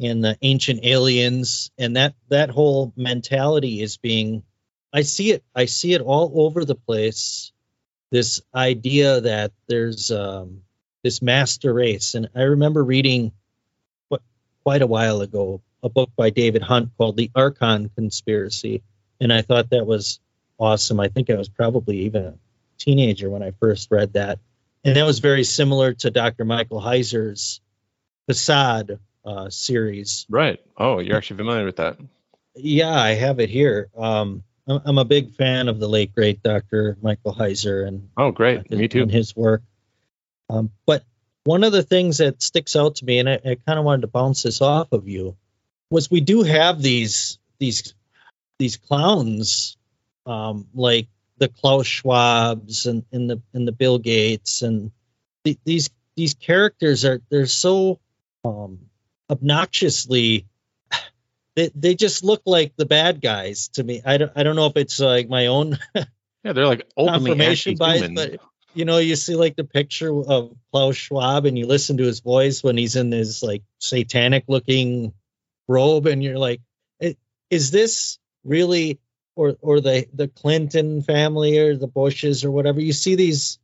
Speaker 1: and the ancient aliens and that that whole mentality is being I see it. I see it all over the place. This idea that there's um, this master race, and I remember reading quite a while ago a book by David Hunt called The Archon Conspiracy, and I thought that was awesome. I think I was probably even a teenager when I first read that, and that was very similar to Dr. Michael Heiser's Facade uh, series.
Speaker 2: Right. Oh, you're actually familiar with that?
Speaker 1: Yeah, I have it here. Um, I'm a big fan of the late great Dr. Michael Heiser and
Speaker 2: oh, great,
Speaker 1: his,
Speaker 2: me too,
Speaker 1: and his work. Um, but one of the things that sticks out to me, and I, I kind of wanted to bounce this off of you, was we do have these these these clowns, um, like the Klaus Schwabs and, and the and the Bill Gates, and the, these these characters are they're so um, obnoxiously they they just look like the bad guys to me. I don't I don't know if it's like my own
Speaker 2: yeah they're like confirmation bias,
Speaker 1: but you know you see like the picture of Klaus Schwab and you listen to his voice when he's in his like satanic looking robe and you're like is this really or or the the Clinton family or the Bushes or whatever you see these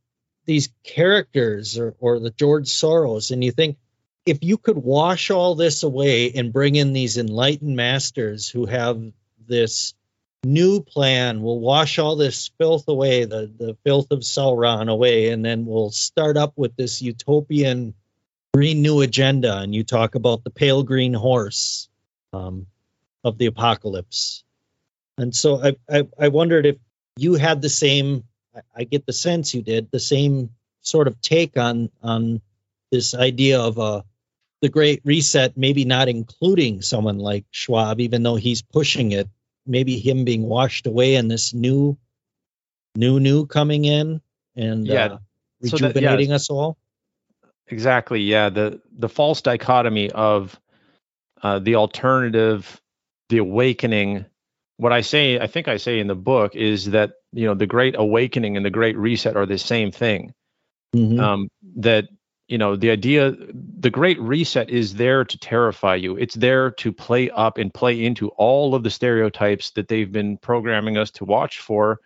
Speaker 1: these characters or or the George Soros and you think if you could wash all this away and bring in these enlightened masters who have this new plan, we'll wash all this filth away, the, the filth of Sauron away, and then we'll start up with this utopian green new agenda. And you talk about the pale green horse um, of the apocalypse. And so I, I, I wondered if you had the same, I, I get the sense you did, the same sort of take on on this idea of a the Great Reset, maybe not including someone like Schwab, even though he's pushing it, maybe him being washed away and this new, new, new coming in and yeah. uh, rejuvenating so that, yeah, us all.
Speaker 2: Exactly. Yeah. The the false dichotomy of uh, the alternative, the awakening. What I say, I think I say in the book, is that you know the Great Awakening and the Great Reset are the same thing. Mm-hmm. Um, that you know the idea the great reset is there to terrify you. It's there to play up and play into all of the stereotypes that they've been programming us to watch for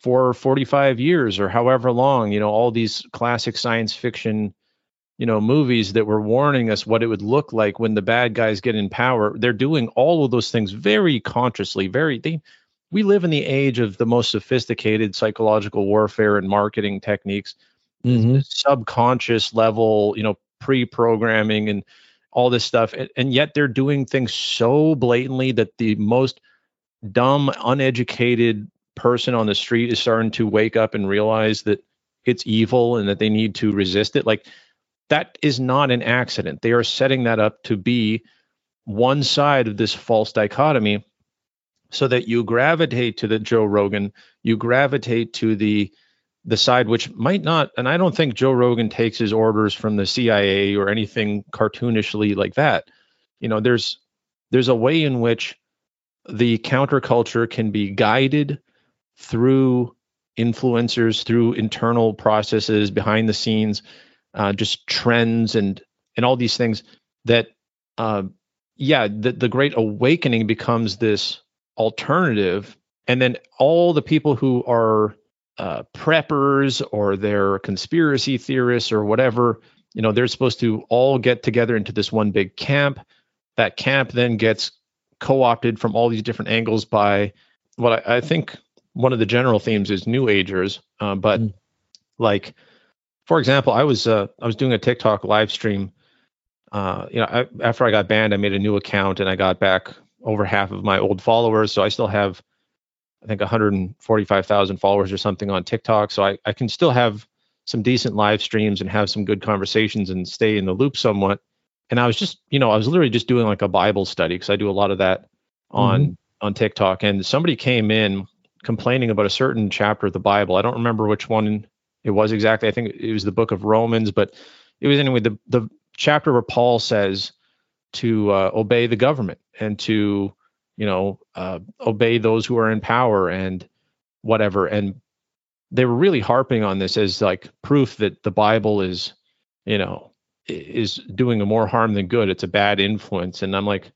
Speaker 2: for 45 years or however long you know all these classic science fiction you know movies that were warning us what it would look like when the bad guys get in power. They're doing all of those things very consciously very they we live in the age of the most sophisticated psychological warfare and marketing techniques mm-hmm. subconscious level, you know, pre-programming and all this stuff, and, and yet they're doing things so blatantly that the most dumb, uneducated person on the street is starting to wake up and realize that it's evil and that they need to resist it. Like that is not an accident. They are setting that up to be one side of this false dichotomy so that you gravitate to the Joe Rogan, you gravitate to the the side which might not and i don't think joe rogan takes his orders from the cia or anything cartoonishly like that. You know there's there's a way in which the counterculture can be guided through influencers through internal processes behind the scenes uh, just trends and and all these things that uh, yeah the, the great awakening becomes this alternative. And then all the people who are uh, preppers or they're conspiracy theorists or whatever you know they're supposed to all get together into this one big camp that camp then gets co-opted from all these different angles by what I, I think one of the general themes is new agers uh, but mm. like for example i was uh, i was doing a tiktok live stream uh, you know I, after i got banned i made a new account and i got back over half of my old followers so i still have i think 145000 followers or something on tiktok. So I, I can still have some decent live streams and have some good conversations and stay in the loop somewhat. And i was just you know i was literally just doing like a bible study because i do a lot of that on mm-hmm. on tiktok. And somebody came in complaining about a certain chapter of the bible. I don't remember which one it was exactly. I think it was the book of romans but it was anyway the the chapter where paul says to uh, obey the government and to you know uh, obey those who are in power and whatever and they were really harping on this as like proof that the Bible is, you know, is doing more harm than good. It's a bad influence. And I'm like,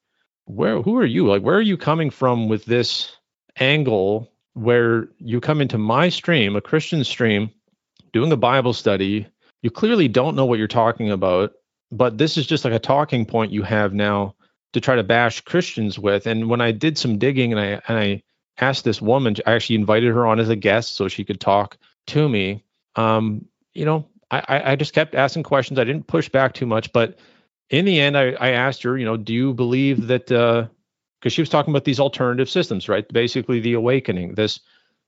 Speaker 2: where who are you? Like, where are you coming from with this angle where you come into my stream, a Christian stream, doing a Bible study? You clearly don't know what you're talking about, but this is just like a talking point you have now to try to bash Christians with. And when I did some digging and I and I asked this woman, I actually invited her on as a guest so she could talk to me. Um, you know, I, I just kept asking questions. I didn't push back too much, but in the end, I, I asked her, you know, do you believe that, because uh, she was talking about these alternative systems, right? Basically, the awakening, this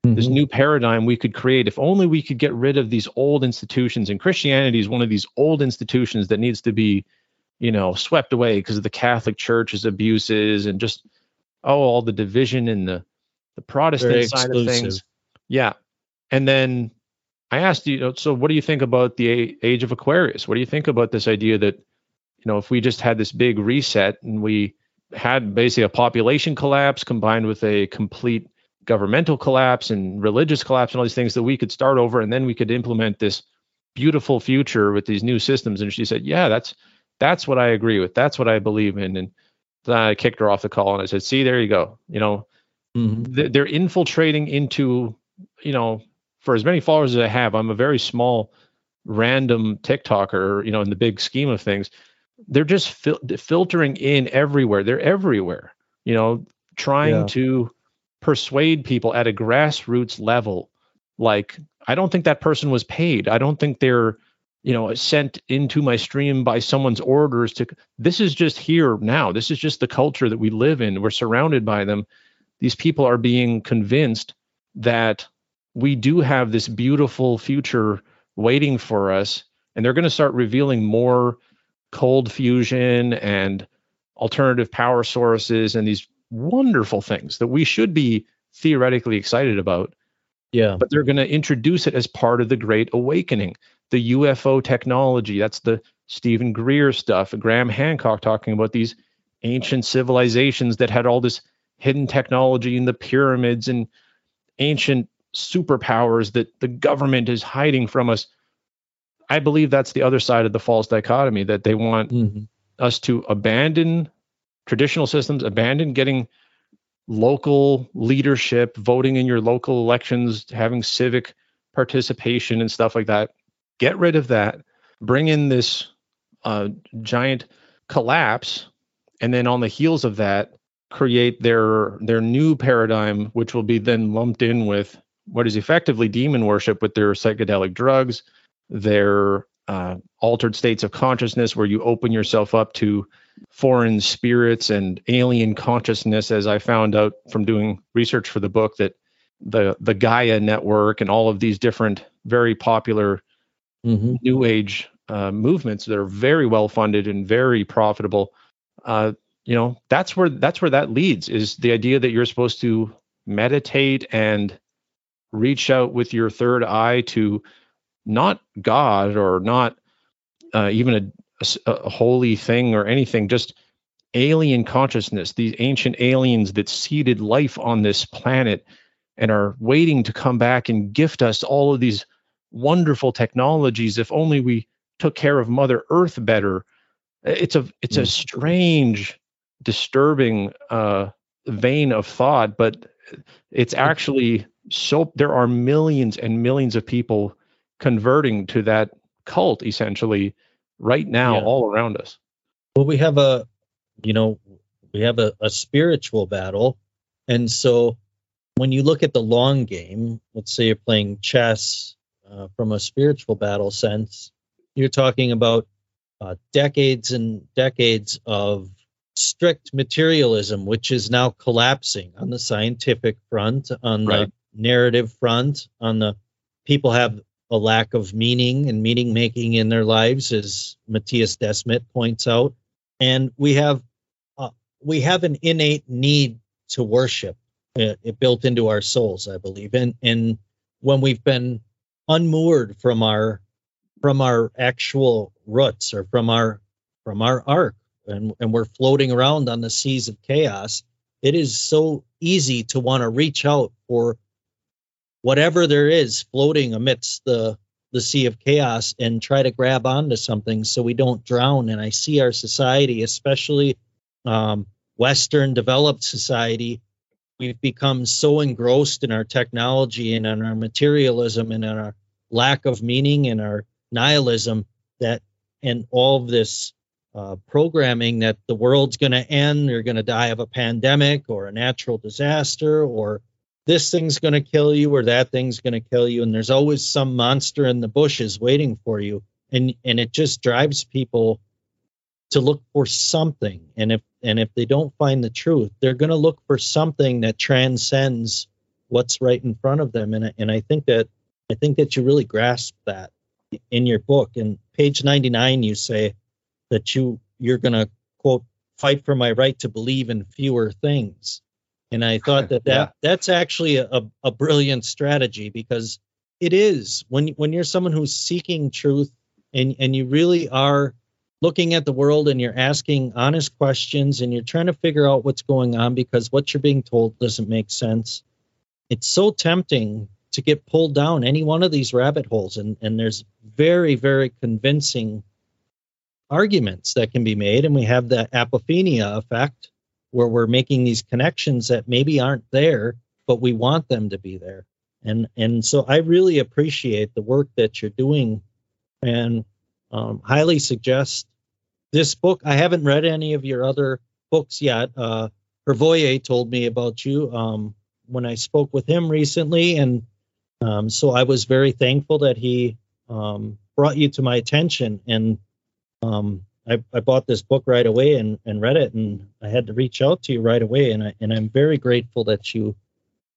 Speaker 2: mm-hmm. this new paradigm we could create. If only we could get rid of these old institutions. And Christianity is one of these old institutions that needs to be, you know, swept away because of the Catholic Church's abuses and just oh, all the division and the the Protestant side of things. Yeah. And then I asked you, so what do you think about the age of Aquarius? What do you think about this idea that, you know, if we just had this big reset and we had basically a population collapse combined with a complete governmental collapse and religious collapse and all these things that we could start over and then we could implement this beautiful future with these new systems and she said yeah that's that's what i agree with that's what i believe in and then i kicked her off the call and i said see there you go you know Mm-hmm. They're infiltrating into, you know, for as many followers as I have, I'm a very small, random TikToker, you know, in the big scheme of things. They're just fil- filtering in everywhere. They're everywhere, you know, trying yeah. to persuade people at a grassroots level. Like, I don't think that person was paid. I don't think they're, you know, sent into my stream by someone's orders to. This is just here now. This is just the culture that we live in. We're surrounded by them these people are being convinced that we do have this beautiful future waiting for us and they're going to start revealing more cold fusion and alternative power sources and these wonderful things that we should be theoretically excited about
Speaker 1: yeah
Speaker 2: but they're going to introduce it as part of the great awakening the ufo technology that's the steven greer stuff graham hancock talking about these ancient civilizations that had all this hidden technology in the pyramids and ancient superpowers that the government is hiding from us. I believe that's the other side of the false dichotomy that they want mm-hmm. us to abandon traditional systems, abandon getting local leadership, voting in your local elections, having civic participation and stuff like that. Get rid of that. Bring in this uh, giant collapse. And then on the heels of that, create their their new paradigm, which will be then lumped in with what is effectively demon worship with their psychedelic drugs, their uh, altered states of consciousness, where you open yourself up to foreign spirits and alien consciousness. As I found out from doing research for the book, that the the Gaia network and all of these different very popular mm-hmm. new age uh, movements that are very well funded and very profitable. Uh, you know that's where that's where that leads is the idea that you're supposed to meditate and reach out with your third eye to not god or not uh, even a, a, a holy thing or anything just alien consciousness these ancient aliens that seeded life on this planet and are waiting to come back and gift us all of these wonderful technologies if only we took care of Mother Earth better. It's a it's mm. a strange, disturbing uh, vein of thought, but it's actually so there are millions and millions of people converting to that cult essentially right now yeah. all around us.
Speaker 1: Well, we have a, you know, we have a, a spiritual battle. And so when you look at the long game, let's say you're playing chess uh, from a spiritual battle sense, you're talking about uh, decades and decades of strict materialism, which is now collapsing on the scientific front, on right. the narrative front, on the people have a lack of meaning and meaning making in their lives, as Mattias Desmet points out. And we have uh, we have an innate need to worship uh, it built into our souls, I believe. And and when we've been unmoored from our from our actual roots or from our from our ark and, and we're floating around on the seas of chaos, it is so easy to want to reach out for whatever there is floating amidst the the sea of chaos and try to grab onto something so we don't drown. And I see our society, especially um, Western developed society, we've become so engrossed in our technology and in our materialism and in our lack of meaning and our nihilism that and all of this uh, programming that the world's going to end, you're going to die of a pandemic or a natural disaster or this thing's going to kill you or that thing's going to kill you. And there's always some monster in the bushes waiting for you. And and it just drives people to look for something. And if and if they don't find the truth they're going to look for something that transcends what's right in front of them. And and I think that I think that you really grasp that in your book. And page 99 you say that you you're going to quote fight for my right to believe in fewer things. And I thought that, that yeah. that's actually a, a brilliant strategy because it is. When when you're someone who's seeking truth and and you really are looking at the world and you're asking honest questions and you're trying to figure out what's going on because what you're being told doesn't make sense. It's so tempting to get pulled down any one of these rabbit holes and and there's very very convincing arguments that can be made and we have the apophenia effect where we're making these connections that maybe aren't there, but we want them to be there. And and so I really appreciate the work that you're doing, and um, highly suggest this book. I haven't read any of your other books yet. Uh, Hrvoje told me about you um, when I spoke with him recently, and um, so I was very thankful that he um, brought you to my attention. And um, I, I bought this book right away and, and read it, and I had to reach out to you right away, and I I'm very grateful that you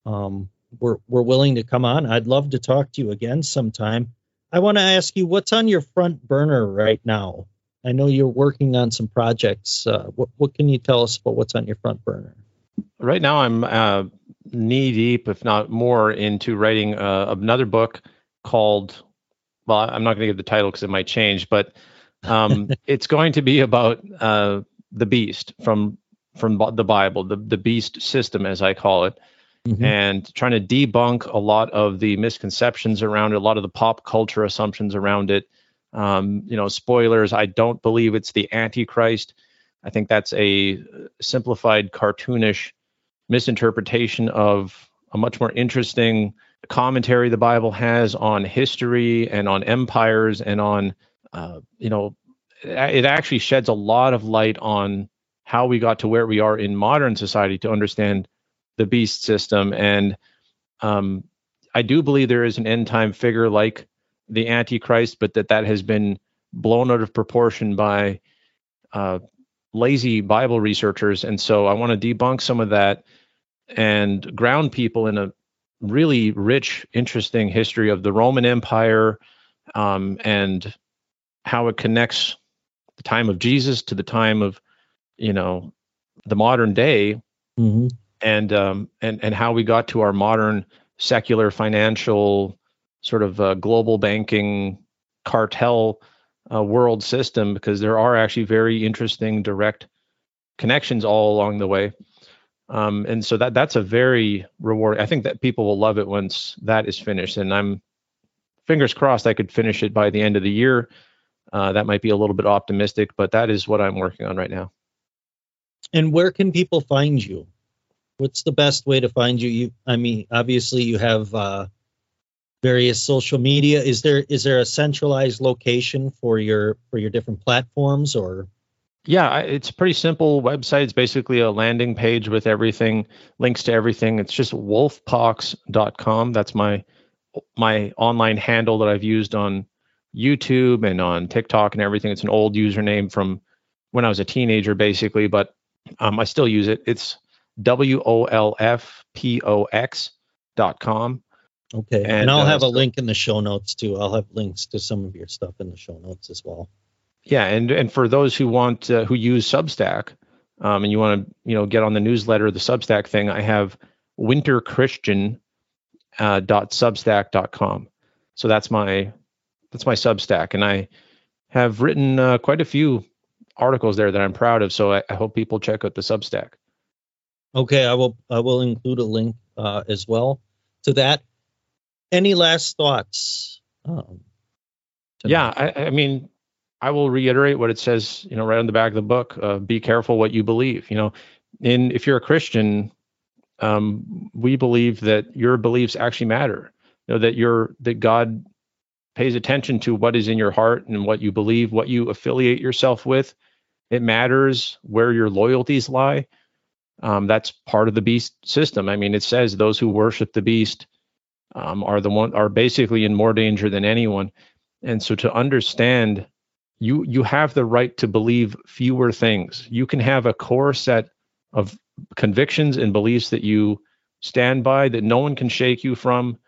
Speaker 1: um, were were willing to come on. I'd love to talk to you again sometime. I want to ask you what's on your front burner right now. I know you're working on some projects. Uh, what what can you tell us about what's on your front burner?
Speaker 2: Right now, I'm uh, knee deep, if not more, into writing uh, another book called. Well, I'm not going to give the title because it might change, but um, it's going to be about uh, the beast from from the Bible, the the beast system, as I call it, mm-hmm. and trying to debunk a lot of the misconceptions around it, a lot of the pop culture assumptions around it. Um, you know, spoilers. I don't believe it's the Antichrist. I think that's a simplified, cartoonish misinterpretation of a much more interesting commentary the Bible has on history and on empires and on uh, you know, it actually sheds a lot of light on how we got to where we are in modern society to understand the beast system. And um, I do believe there is an end time figure like the Antichrist, but that that has been blown out of proportion by uh, lazy Bible researchers. And so I want to debunk some of that and ground people in a really rich, interesting history of the Roman Empire um, and how it connects the time of Jesus to the time of, you know, the modern day, mm-hmm. And um, and and how we got to our modern secular financial sort of uh, global banking cartel uh, world system, because there are actually very interesting direct connections all along the way. Um, and so that that's a very rewarding. I think that people will love it once that is finished, and I'm fingers crossed I could finish it by the end of the year Uh, that might be a little bit optimistic, but that is what I'm working on right now.
Speaker 1: And where can people find you? What's the best way to find you? You, I mean, obviously you have uh, various social media. Is there is there a centralized location for your for your different platforms or?
Speaker 2: Yeah, it's pretty simple website. It's basically a landing page with everything, links to everything. It's just wolfpox.com. That's my my online handle that I've used on YouTube and on TikTok and everything. It's an old username from when I was a teenager, basically, but um, I still use it. It's W O L F P O X dot com.
Speaker 1: Okay. And, and I'll uh, have a link in the show notes too. I'll have links to some of your stuff in the show notes as well.
Speaker 2: Yeah, and and for those who want uh, who use Substack, um, and you want to you know get on the newsletter, the Substack thing, I have winterchristian uh, dot substack dot com. So that's my that's my Substack, and I have written uh, quite a few articles there that I'm proud of. So I, I, hope people check out the Substack.
Speaker 1: Okay, I will I will include a link uh, as well to that. Any last thoughts? Um,
Speaker 2: yeah, I, I, mean, I will reiterate what it says, you know, right on the back of the book. Uh, be careful what you believe. You know, in if you're a Christian, um, we believe that your beliefs actually matter. You know that you're that God pays attention to what is in your heart and what you believe, what you affiliate yourself with. It matters where your loyalties lie. Um, that's part of the beast system. I mean, it says those who worship the beast um, are the one are basically in more danger than anyone. And so to understand, you you have the right to believe fewer things. You can have a core set of convictions and beliefs that you stand by that no one can shake you from,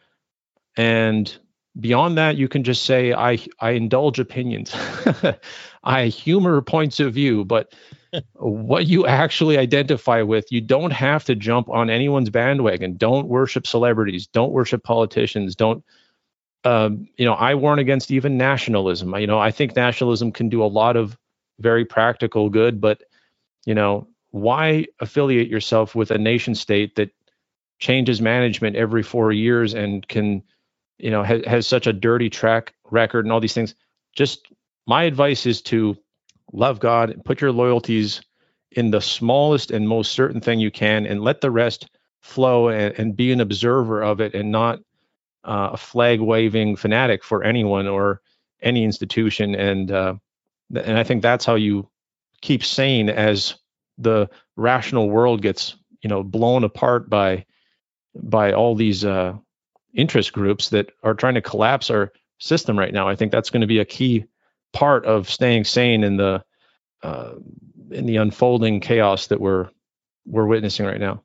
Speaker 2: and beyond that you can just say i i indulge opinions i humor points of view but what you actually identify with you don't have to jump on anyone's bandwagon. Don't worship celebrities. Don't worship politicians. Don't um, you know i warn against even nationalism. You know i think nationalism can do a lot of very practical good but you know why affiliate yourself with a nation state that changes management every four years and can you know has, has such a dirty track record and all these things? Just my advice is to love god and put your loyalties in the smallest and most certain thing you can and let the rest flow and, and be an observer of it and not uh, a flag waving fanatic for anyone or any institution and uh, and i think that's how you keep sane as the rational world gets you know blown apart by by all these uh, interest groups that are trying to collapse our system right now. I think that's going to be a key part of staying sane in the uh, in the unfolding chaos that we're we're witnessing right now.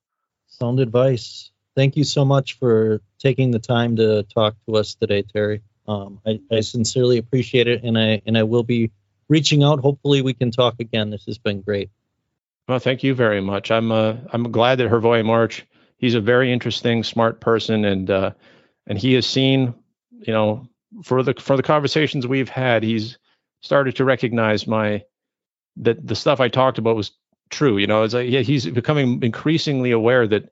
Speaker 1: Sound advice. Thank you so much for taking the time to talk to us today, Terry. Um, I, I sincerely appreciate it, and I and I will be reaching out. Hopefully, we can talk again. This has been great.
Speaker 2: Well, thank you very much. I'm uh, I'm glad that Hrvoje March. He's a very interesting, smart person, and uh, and he has seen, you know, for the for the conversations we've had, he's started to recognize my that the stuff I talked about was true. You know, it's like yeah, he's becoming increasingly aware that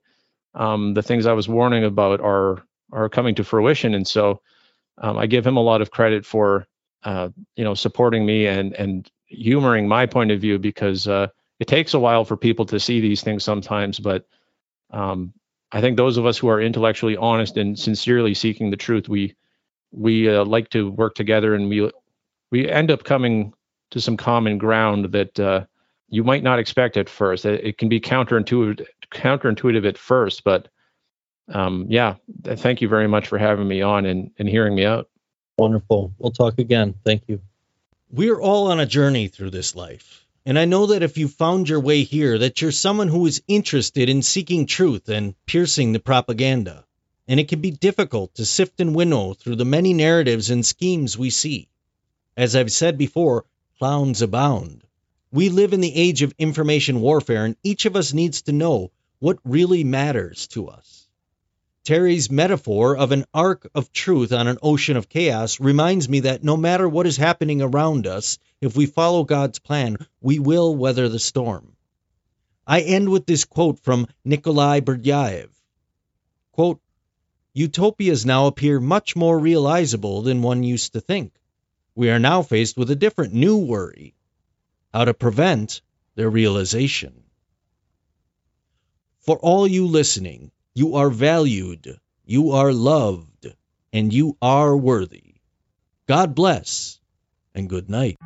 Speaker 2: um, the things I was warning about are are coming to fruition, and so um, I give him a lot of credit for uh, you know supporting me and and humoring my point of view because uh, it takes a while for people to see these things sometimes, but um, I think those of us who are intellectually honest and sincerely seeking the truth, we we uh, like to work together, and we we end up coming to some common ground that uh, you might not expect at first. It, can be counterintuitive counterintuitive at first, but um, yeah, thank you very much for having me on and, and hearing me out.
Speaker 1: Wonderful. We'll talk again. Thank you. We're all on a journey through this life. And I know that if you found your way here, that you're someone who is interested in seeking truth and piercing the propaganda. And it can be difficult to sift and winnow through the many narratives and schemes we see. As I've said before, clowns abound. We live in the age of information warfare, and each of us needs to know what really matters to us. Terry's metaphor of an ark of truth on an ocean of chaos reminds me that no matter what is happening around us, if we follow God's plan, we will weather the storm. I end with this quote from Nikolai Berdyaev. Quote, Utopias now appear much more realizable than one used to think.
Speaker 3: We are now faced with a different new worry how to prevent their realization. For all you listening, you are valued, you are loved, and you are worthy. God bless, and good night.